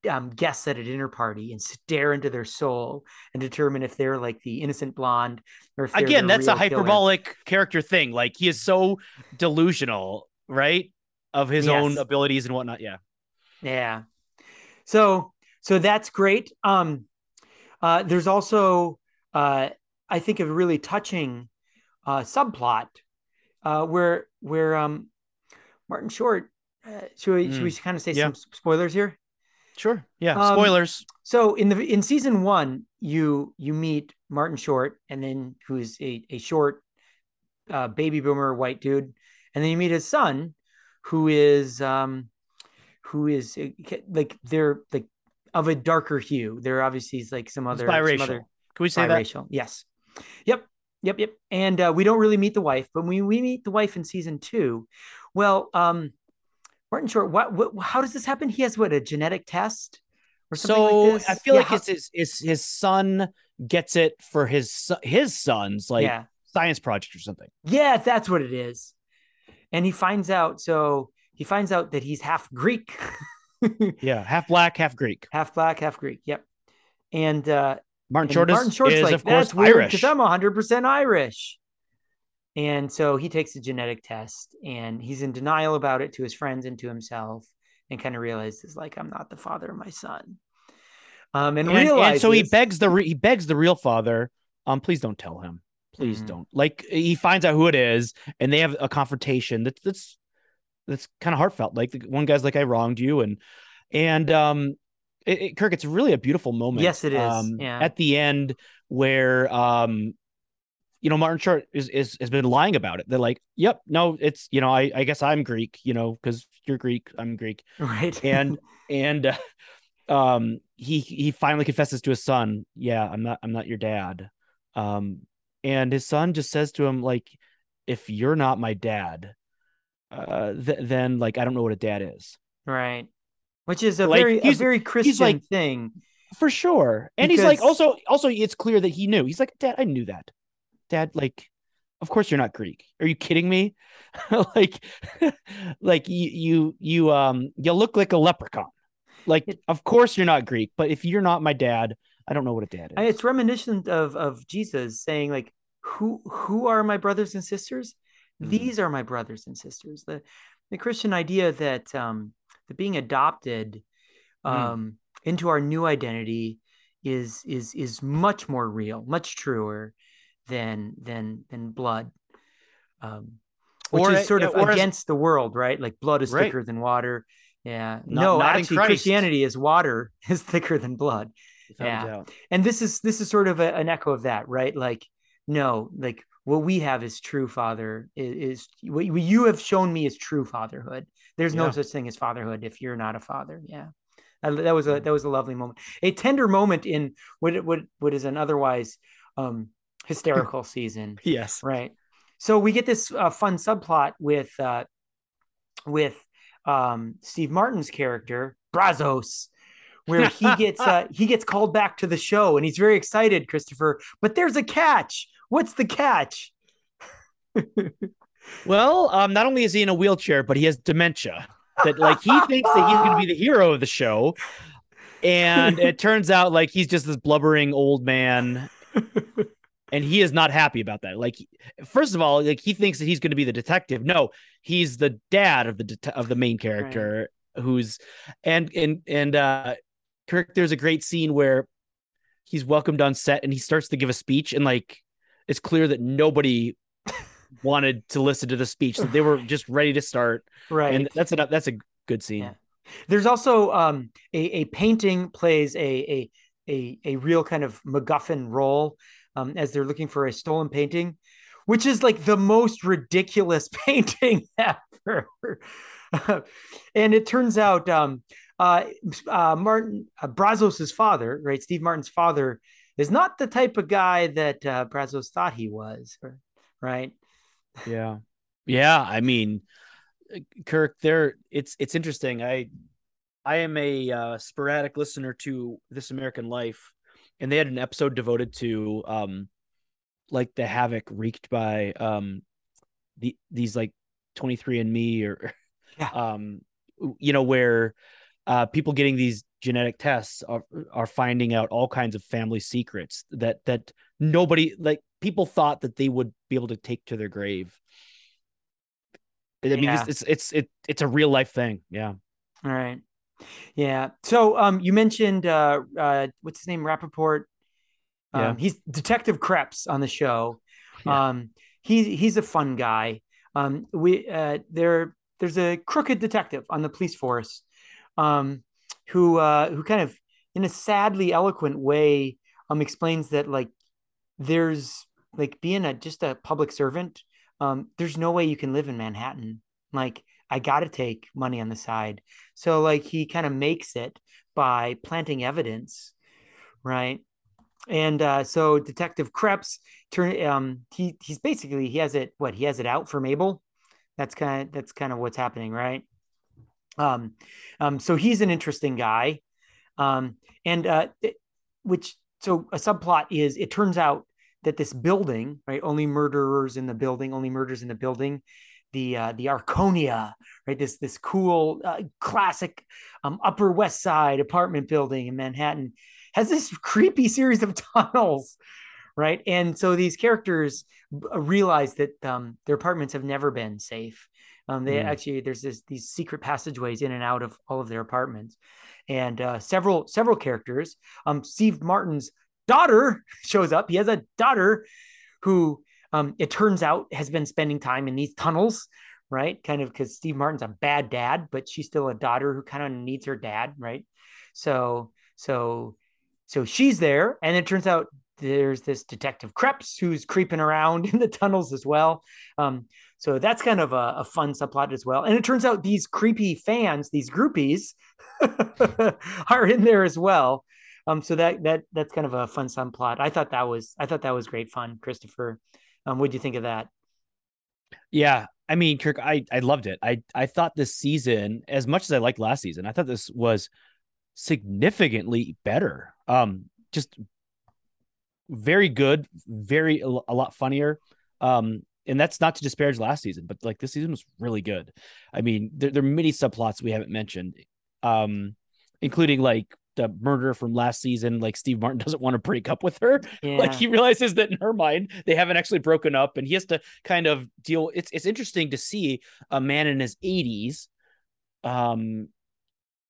um, guests at a dinner party and stare into their soul and determine if they're like the innocent blonde or if again that's a real killer. hyperbolic character thing like he is so delusional right of his own abilities and whatnot yeah Yeah. So so that's great. Um uh there's also uh I think a really touching uh subplot uh where where um Martin Short uh, should we should we kind of say Yeah. some spoilers here? sure yeah Um, spoilers So in the in season one, you you meet Martin Short, and then who's a a short uh, baby boomer white dude, and then you meet his son, who is um who is uh, like they're like of a darker hue. They're obviously like some It's other some biracial other can we say that biracial. Yes. Yep. Yep. Yep. And uh, we don't really meet the wife, but we we meet the wife in season two. Well, um, Martin Short, what, what how does this happen? He has what a genetic test or something so like this. I feel Yeah, like how- it's his, his his son gets it for his his son's like yeah. science project or something. Yeah, that's what it is. And he finds out. So he finds out that he's half Greek, Yeah, half black, half Greek. half black, half Greek. Yep. And uh, Martin Short Martin is, Short's is like, of course Irish. because I'm 100% Irish. And so he takes a genetic test and he's in denial about it to his friends and to himself and kind of realizes like I'm not the father of my son. Um, and, and, and so he begs the re- he begs the real father. Um, please don't tell him. Please Mhm. don't. Like he finds out who it is, and they have a confrontation that's that's that's kind of heartfelt. Like the one guy's like, "I wronged you," and and um, it, it- Kirk, it's really a beautiful moment. Yes, it is. Um, Yeah. At the end, where um, you know, Martin Short is is has been lying about it. They're like, "Yep, no, it's you know, I I guess I'm Greek, you know, because you're Greek, I'm Greek." right. and and uh, um he he finally confesses to his son yeah i'm not i'm not your dad um and his son just says to him like if you're not my dad uh th- then like i don't know what a dad is. Right. Which is a Like, very a very Christian like- thing. for sure. And he's like also also it's clear that he knew. He's like dad i knew that. Dad like of course you're not greek. Are you kidding me? Like like you you you um you look like a leprechaun. Like It- of course you're not greek but if you're not my dad i don't know what a dad is It's reminiscent of of Jesus saying like, "Who who are my brothers and sisters? Mhm. These are my brothers and sisters." The the Christian idea that um that being adopted Mm. um into our new identity is is is much more real, much truer than than than blood. Um which Or is sort of as- against the world, right? Like blood is Right. thicker than water. Yeah. Not- no, not actually Christianity is water is thicker than blood yeah. doubt. and this is this is sort of a, an echo of that right? Like no like what we have is true father is, is what you- have shown me is true fatherhood. There's no Yeah. such thing as fatherhood if you're not a father. Yeah. That was a that was a lovely moment. A tender moment in what what what is an otherwise um hysterical season yes. right? So we get this uh, fun subplot with uh with um steve martin's character brazzos where he gets uh, he gets called back to the show and he's very excited christopher but there's a catch. What's the catch? Well um not only is he in a wheelchair but he has dementia that like he thinks that he's going to be the hero of the show. And it turns out like he's just this blubbering old man and he is not happy about that. Like first of all like he thinks that he's going to be the detective. No he's the dad of the det- of the main character who's and and and uh Kirk there's a great scene where he's welcomed on set and he starts to give a speech and like it's clear that nobody wanted to listen to the speech that they were just ready to start right and that's a that's a good scene Yeah. there's also um a, a painting plays a a a, a real kind of MacGuffin role um, as they're looking for a stolen painting, which is like the most ridiculous painting ever. and it turns out um, uh, uh, Martin uh, Brazzos's father, right, Steve Martin's father, is not the type of guy that uh, Brazzos thought he was, right? Yeah. Yeah, I mean Kirk there it's it's interesting. I I am a uh, sporadic listener to This American Life and they had an episode devoted to um like the havoc wreaked by um the these like 23andMe or Yeah. um you know where uh people getting these genetic tests are are finding out all kinds of family secrets that that nobody like people thought that they would be able to take to their grave I mean, Yeah. it's, it's it's it it's a real life thing. Yeah. All right. Yeah. So um you mentioned uh uh what's his name? Rapaport. Um Yeah. he's Detective Kreps on the show. Yeah. Um he's he's a fun guy. Um we uh there there's a crooked detective on the police force um who uh who kind of in a sadly eloquent way um explains that like there's like being a just a public servant um there's no way you can live in Manhattan. Like I got to take money on the side. So like he kind of makes it by planting evidence, right? And uh, so Detective Kreps turn um he he's basically he has it what he has it out for Mabel. That's kind of that's kind of what's happening, right? Um, um, so he's an interesting guy, um, and uh, it- which so a subplot is it turns out that this building, right? Only murderers in the building, only murders in the building. The uh, the Arconia, right? This this cool uh, classic um, Upper West Side apartment building in Manhattan has this creepy series of tunnels, right? And so these characters realize that um, their apartments have never been safe. Um, they Mm. actually there's this these secret passageways in and out of all of their apartments, and uh, several several characters. Um, Steve Martin's daughter shows up. He has a daughter who um, it turns out has been spending time in these tunnels, right? Kind of because Steve Martin's a bad dad, but she's still a daughter who kind of needs her dad, right? So, so, so she's there, and it turns out there's this detective Kreps who's creeping around in the tunnels as well. Um, so that's kind of a, a, fun subplot as well. And it turns out these creepy fans, these groupies, are in there as well. Um, so that that that's kind of a fun subplot. I thought that was I thought that was great fun, Christopher. Um, what do you think of that? Yeah, I mean, Kirk, I I loved it. I I thought this season, as much as I liked last season, I thought this was significantly better. Um, just very good, very a lot funnier. Um, and that's not to disparage last season, but like this season was really good. I mean, there, there are many subplots we haven't mentioned, um, including like the murder from last season. Like Steve Martin doesn't want to break up with her. Yeah. Like he realizes that in her mind they haven't actually broken up, and he has to kind of deal. It's it's interesting to see a man in his 80s, um,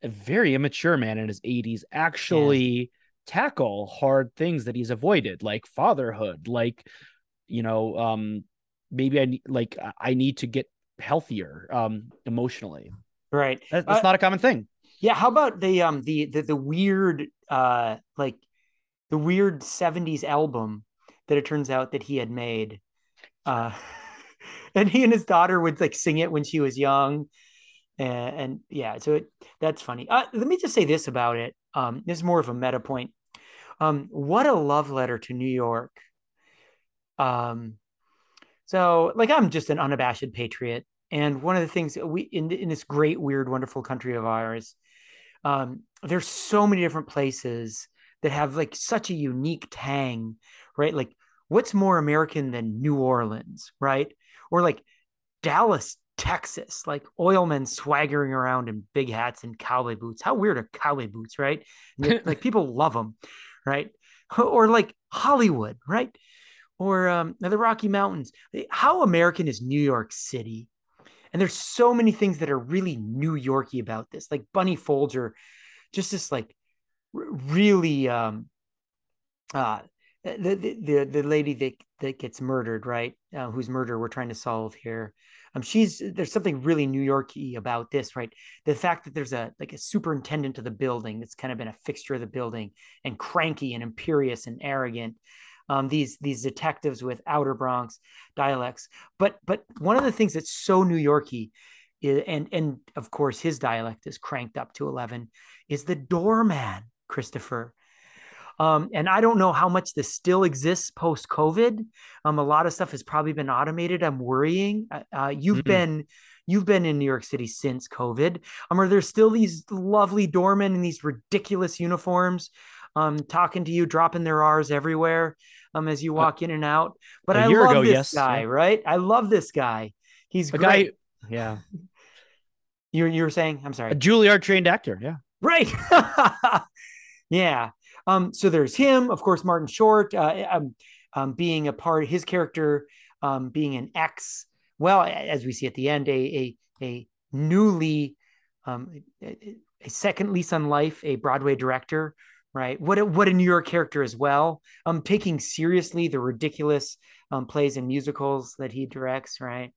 a very immature man in his 80s actually. Yeah tackle hard things that he's avoided like fatherhood like you know um maybe i need like i need to get healthier um emotionally. Right. That's, that's uh, not a common thing. yeah how about the um the the, the weird uh like the weird 70s album that it turns out that he had made uh and he and his daughter would like sing it when she was young and, and yeah so it, that's funny. Uh, let me just say this about it. Um this is more of a meta point um, what a love letter to New York. Um, so like I'm just an unabashed patriot, and one of the things we in in this great, weird, wonderful country of ours, um, there's so many different places that have like such a unique tang, right? Like what's more American than New Orleans, right? Or like Dallas, Texas, like oil men swaggering around in big hats and cowboy boots. How weird are cowboy boots, right? like people love them right? Or like Hollywood, right? Or um, the Rocky Mountains. How American is New York City? And there's so many things that are really New Yorky about this, like Bunny Folger, just this like really um, uh, the, the the lady that that gets murdered, right? Uh, whose murder we're trying to solve here um, she's there's something really New Yorky about this, right? The fact that there's a like a superintendent of the building that's kind of been a fixture of the building and cranky and imperious and arrogant. Um, these these detectives with outer Bronx dialects, but but one of the things that's so New Yorky, is, and and of course his dialect is cranked up to eleven, is the doorman Christopher. Um, and I don't know how much this still exists post COVID. Um, a lot of stuff has probably been automated. I'm worrying. Uh, uh you've mm-hmm. been you've been in New York City since COVID. Um, are there still these lovely doormen in these ridiculous uniforms, um, talking to you, dropping their R's everywhere, um, as you walk uh, in and out? But I love ago, this yes. guy, right? I love this guy. He's a great. Guy, yeah. You you were saying? I'm sorry. A Juilliard trained actor. Yeah. Right. yeah. Um, so there's him, of course, Martin Short, uh, um, um, being a part, his character um, being an ex, well, as we see at the end, a a, a newly um, a, a second lease on life, a Broadway director, right? What a, what a New York character as well. Um, taking seriously the ridiculous um, plays and musicals that he directs, right?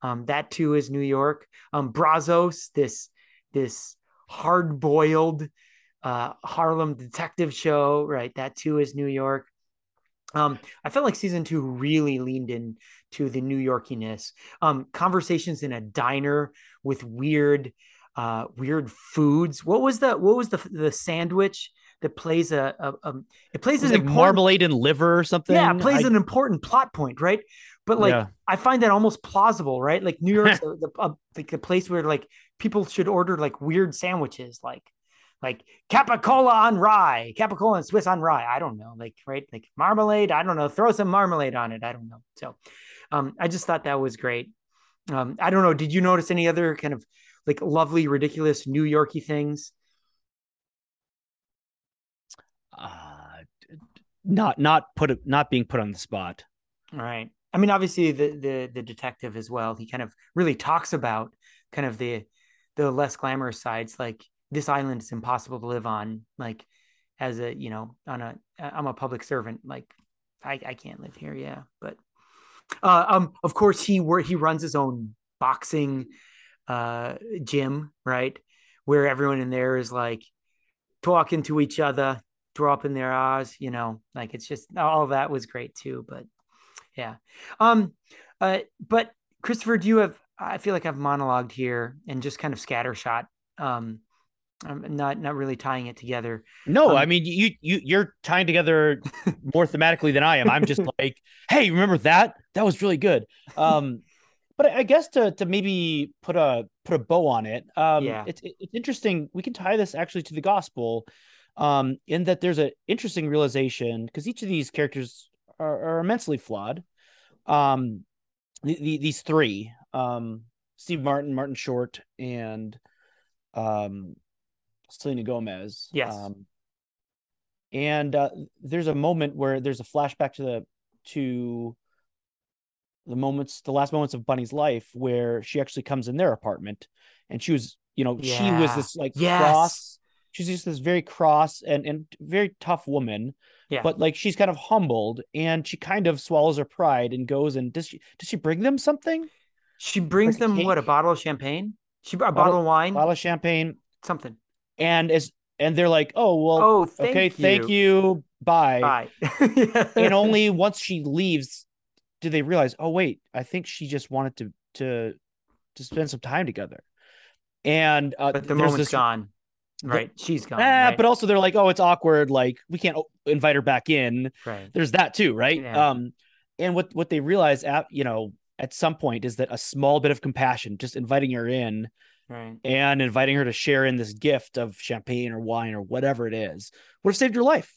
Um, that too is New York. Um, Brazzos, this this hard boiled uh, Harlem Detective Show, right? That too is New York. Um, I felt like season two really leaned in to the New Yorkiness. Um, conversations in a diner with weird, uh, weird foods. What was the what was the the sandwich that plays a, a, a it plays an like marmalade and liver or something? Yeah, it plays I... an important plot point, right? But like yeah. I find that almost plausible, right? Like New York's the, the, uh, like the place where like people should order like weird sandwiches, like like capicola on rye, capicola and Swiss on rye. I don't know, like right, like marmalade. I don't know. Throw some marmalade on it. I don't know. So, um, I just thought that was great. Um, I don't know. Did you notice any other kind of like lovely, ridiculous New Yorky things? Uh, not not put not being put on the spot. All right. I mean, obviously the the the detective as well. He kind of really talks about kind of the the less glamorous sides, like this island is impossible to live on like as a you know on a i'm a public servant like I, I can't live here. Yeah, but uh, um, of course he where he runs his own boxing uh gym, right? Where everyone in there is like talking to each other, dropping their eyes you know, like it's just all that was great too. But yeah. Um uh but Christopher, do you have I feel like I've monologued here and just kind of scattershot. Um I'm not not really tying it together. No, Um, I mean you you you're tying together more thematically than I am. I'm just like, hey, remember that? That was really good. Um, but I guess to to maybe put a put a bow on it, um, Yeah. it's it's interesting. We can tie this actually to the gospel, um, in that there's an interesting realization because each of these characters are, are immensely flawed. Um, the, the, these three, um, Steve Martin, Martin Short, and um, Selena Gomez. Yes. Um, and uh, there's a moment where there's a flashback to the to the moments, the last moments of Bunny's life, where she actually comes in their apartment, and she was, you know, she was this like Yes. cross. She's just this very cross and and very tough woman, Yeah. but like she's kind of humbled, and she kind of swallows her pride and goes and does she does she bring them something? She brings them what a bottle of champagne. She a bottle, of wine, bottle of champagne, something. And as and they're like, oh well, Oh, thank okay, you. thank you, bye. Bye. and only once she leaves do they realize oh wait i think she just wanted to to to spend some time together and uh but the moment's this- gone. Right. She's gone. Ah, right? but also they're like oh it's awkward like we can't invite her back in right. there's that too right Yeah. um and what what they realize at you know at some point is that a small bit of compassion just inviting her in Right. and inviting her to share in this gift of champagne or wine or whatever it is would have saved her life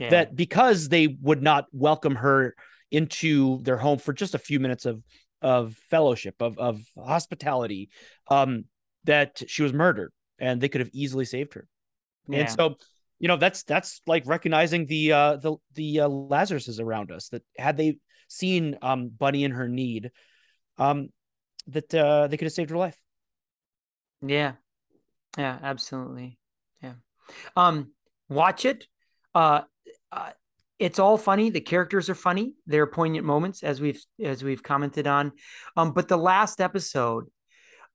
Yeah. that because they would not welcome her into their home for just a few minutes of of fellowship of of hospitality um that she was murdered and they could have easily saved her yeah. and so you know that's that's like recognizing the uh the the uh, lazaruses around us that had they seen um bunny in her need um that uh they could have saved her life Yeah. Yeah, absolutely. Yeah. Um watch it. Uh, uh it's all funny. The characters are funny. They're poignant moments as we've as we've commented on. Um but the last episode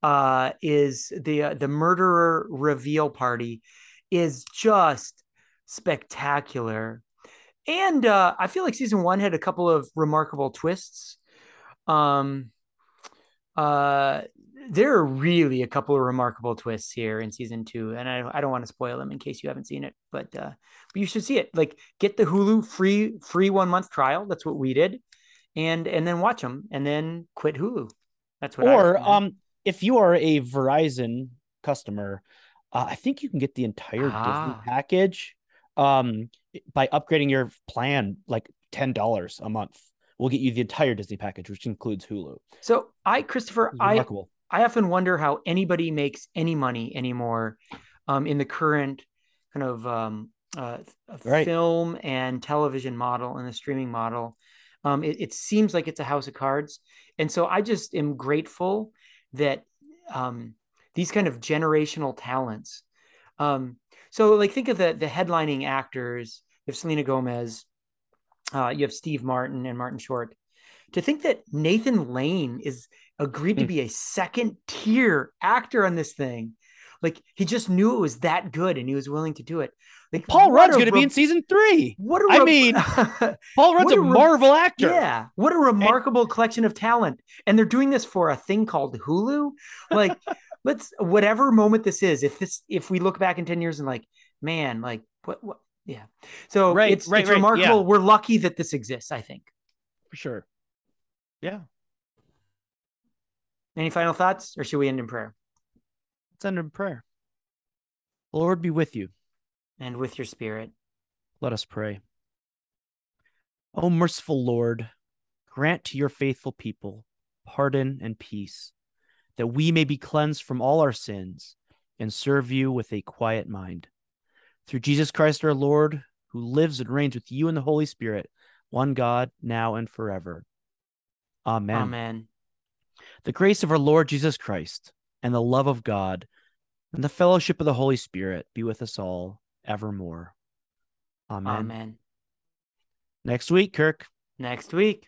uh is the uh, the murderer reveal party is just spectacular. And uh I feel like season 1 had a couple of remarkable twists. Um uh there are really a couple of remarkable twists here in season two, and I, I don't want to spoil them in case you haven't seen it, but uh, but you should see it. Like, get the Hulu free free one month trial. That's what we did, and and then watch them, and then quit Hulu. That's what. I or um if you are a verizon customer uh, i think you can get the entire Ah. disney package um by upgrading your plan like $10 a month we'll get you the entire disney package which includes hulu so I Christopher, I remarkable I often wonder how anybody makes any money anymore um, in the current kind of um, uh, Right. film and television model and the streaming model. Um, it, it seems like it's a house of cards. And so I just am grateful that um, these kind of generational talents. Um, so, like, think of the, the headlining actors. You have Selena Gomez, uh, you have Steve Martin and Martin Short. To think that Nathan Lane is agreed to Hmm. be a second tier actor on this thing. Like he just knew it was that good and he was willing to do it. Like paul rudd's going to be in season three What a I re- mean, paul rudd's a re- marvel actor yeah, what a remarkable collection of talent. And they're doing this for a thing called Hulu. Like, let's whatever moment this is, if this if we look back in 10 years and like, man, like what what yeah. So Right, it's right, it's right, remarkable. yeah. We're lucky that this exists, I think. for sure yeah Any final thoughts or should we end in prayer? let's end in prayer lord be with you And with your spirit. Let us pray. O merciful Lord, grant to your faithful people pardon and peace, that we may be cleansed from all our sins and serve you with a quiet mind. Through Jesus Christ our Lord, who lives and reigns with you in the Holy Spirit, one God, now and forever. Amen. Amen. The grace of our Lord Jesus Christ and the love of God and the fellowship of the Holy Spirit be with us all evermore. Amen. Amen. Next week, Kirk. Next week.